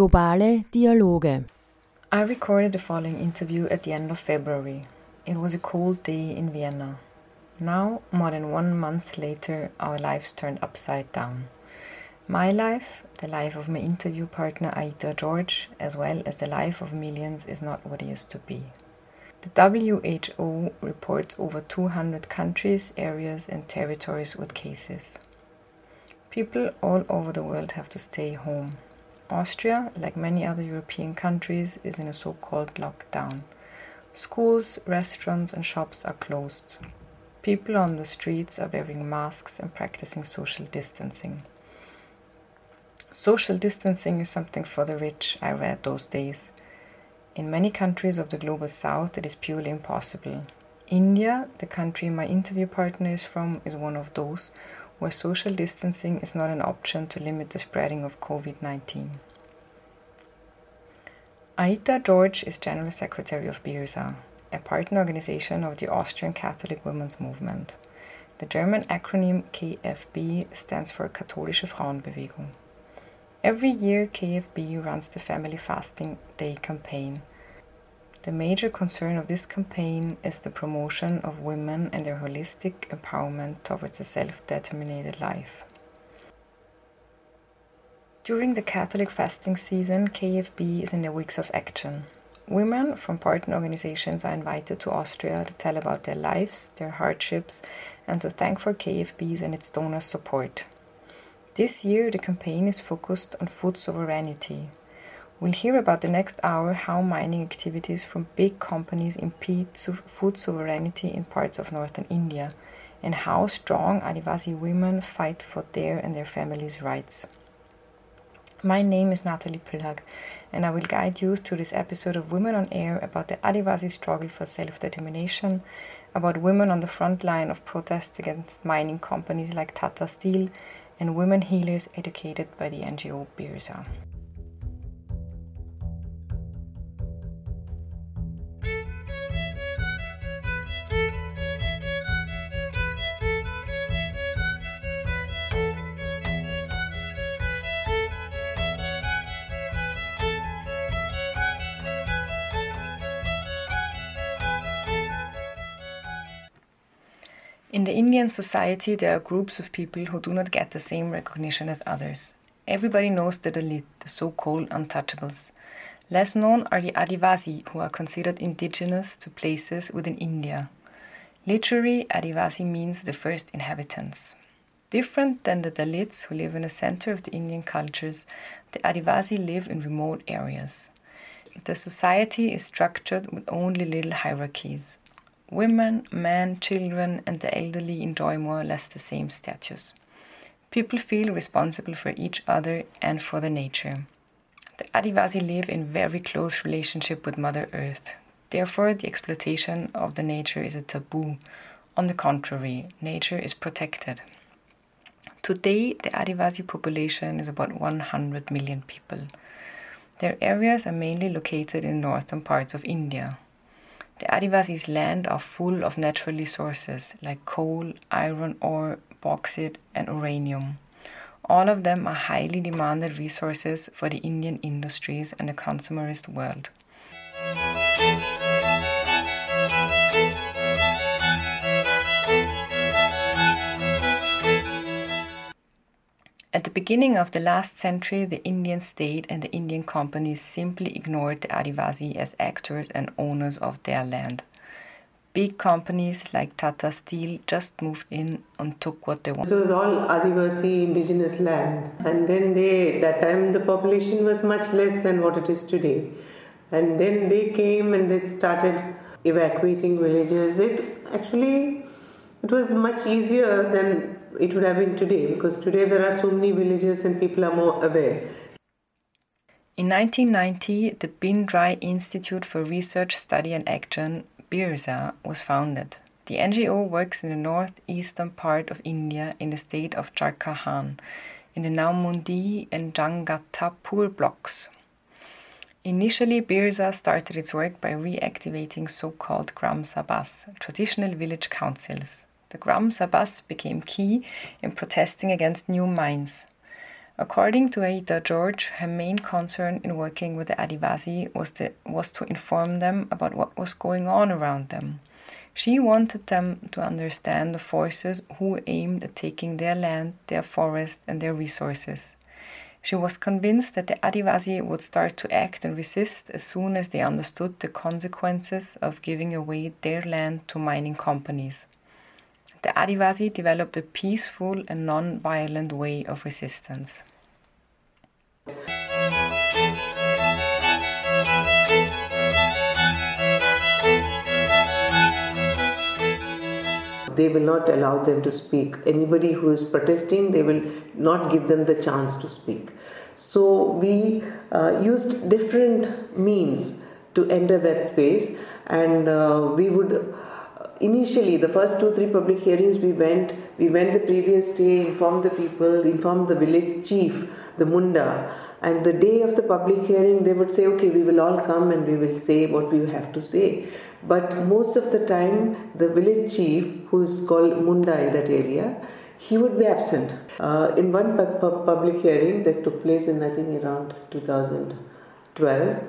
Globale Dialoge. I recorded the following interview at the end of February. It was a cold day in Vienna. Now, more than one month later, our lives turned upside down. My life, the life of my interview partner Ajitha George, as well as the life of millions, is not what it used to be. The WHO reports over 200 countries, areas, and territories with cases. People all over the world have to stay home. Austria, like many other European countries, is in a so called lockdown. Schools, restaurants, and shops are closed. People on the streets are wearing masks and practicing social distancing. Social distancing is something for the rich, I read those days. In many countries of the global south, it is purely impossible. India, the country my interview partner is from, is one of those where social distancing is not an option to limit the spreading of COVID 19. Ajitha George is General Secretary of BIRSA, a partner organization of the Austrian Catholic Women's Movement. The German acronym KFB stands for Katholische Frauenbewegung. Every year, KFB runs the Family Fasting Day campaign. The major concern of this campaign is the promotion of women and their holistic empowerment towards a self determined life. During the Catholic fasting season, KFB is in the weeks of action. Women from partner organizations are invited to Austria to tell about their lives, their hardships, and to thank for KFB's and its donors' support. This year, the campaign is focused on food sovereignty. We'll hear about the next hour how mining activities from big companies impede food sovereignty in parts of northern India and how strong Adivasi women fight for their and their families' rights. My name is Natalie Plhak, and I will guide you through this episode of Women on Air about the Adivasi struggle for self determination, about women on the front line of protests against mining companies like Tata Steel, and women healers educated by the NGO BIRSA. In the Indian society, there are groups of people who do not get the same recognition as others. Everybody knows the Dalit, the so called untouchables. Less known are the Adivasi, who are considered indigenous to places within India. Literally, Adivasi means the first inhabitants. Different than the Dalits, who live in the center of the Indian cultures, the Adivasi live in remote areas. The society is structured with only little hierarchies. Women, men, children, and the elderly enjoy more or less the same status. People feel responsible for each other and for the nature. The Adivasi live in very close relationship with Mother Earth. Therefore, the exploitation of the nature is a taboo. On the contrary, nature is protected. Today, the Adivasi population is about 100 million people. Their areas are mainly located in northern parts of India. The Adivasi's land are full of natural resources like coal, iron ore, bauxite, and uranium. All of them are highly demanded resources for the Indian industries and the consumerist world. The beginning of the last century, the Indian state and the Indian companies simply ignored the Adivasi as actors and owners of their land. Big companies like Tata Steel just moved in and took what they wanted. So it was all Adivasi indigenous land. And then they, that time the population was much less than what it is today. And then they came and they started evacuating villages. They actually, it was much easier than it would have been today because today there are so many villages and people are more aware. In 1990, the Bindrai Institute for Research, Study and Action, BIRSA, was founded. The NGO works in the northeastern part of India in the state of Jharkhand, in the Noamundi and Jagannathpur blocks. Initially, Birsa started its work by reactivating so called Gram Sabhas, traditional village councils. The Gram Sabhas became key in protesting against new mines. According to Ajitha George, her main concern in working with the Adivasi was, the, was to inform them about what was going on around them. She wanted them to understand the forces who aimed at taking their land, their forest, and their resources. She was convinced that the Adivasi would start to act and resist as soon as they understood the consequences of giving away their land to mining companies. The Adivasi developed a peaceful and non violent way of resistance. They will not allow them to speak. Anybody who is protesting, they will not give them the chance to speak. So we uh, used different means to enter that space, and uh, we would initially the first two three public hearings we went we went the previous day informed the people informed the village chief the munda. And the day of the public hearing they would say okay we will all come and we will say what we have to say. But most of the time the village chief who is called munda in that area he would be absent. Uh, in one pu- pu- public hearing that took place in i think around 2012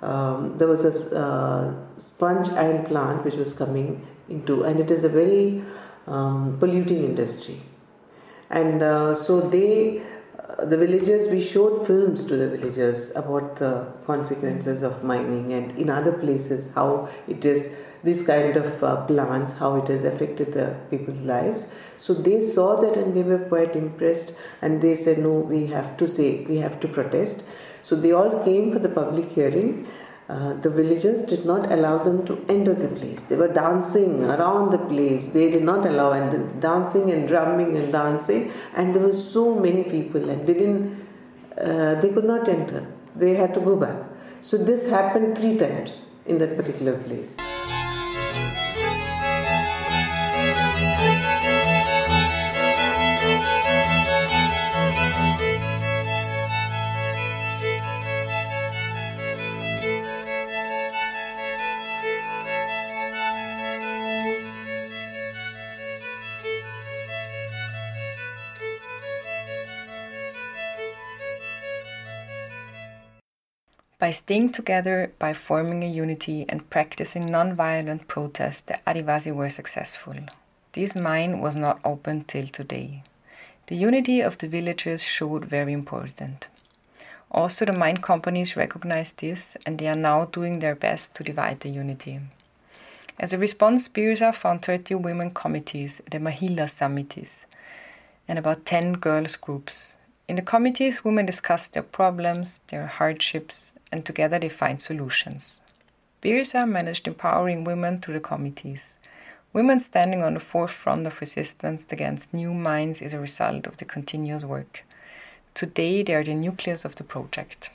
um, there was a uh, sponge iron plant which was coming into, and it is a very um, polluting industry. And uh, so they, uh, the villagers, we showed films to the villagers about the consequences of mining, and in other places how it is this kind of uh, plants, how it has affected the people's lives. So they saw that and they were quite impressed, and they said, "No, we have to say, we have to protest." So they all came for the public hearing uh, the villagers did not allow them to enter the place. They were dancing around the place. They did not allow and dancing and drumming and dancing. And there were so many people, and they didn't. Uh, they could not enter. They had to go back. So this happened three times in that particular place. By staying together, by forming a unity, and practicing non-violent protest, the Adivasi were successful. This mine was not open till today. The unity of the villagers showed very important. Also, the mine companies recognize this and they are now doing their best to divide the unity. As a response, Birsa found 30 women committees, the Mahila Samitis, and about 10 girls groups. In the committees, women discussed their problems, their hardships, and together they find solutions. Birsa managed empowering women through the committees. Women standing on the forefront of resistance against new mines is a result of the continuous work. Today, they are the nucleus of the project.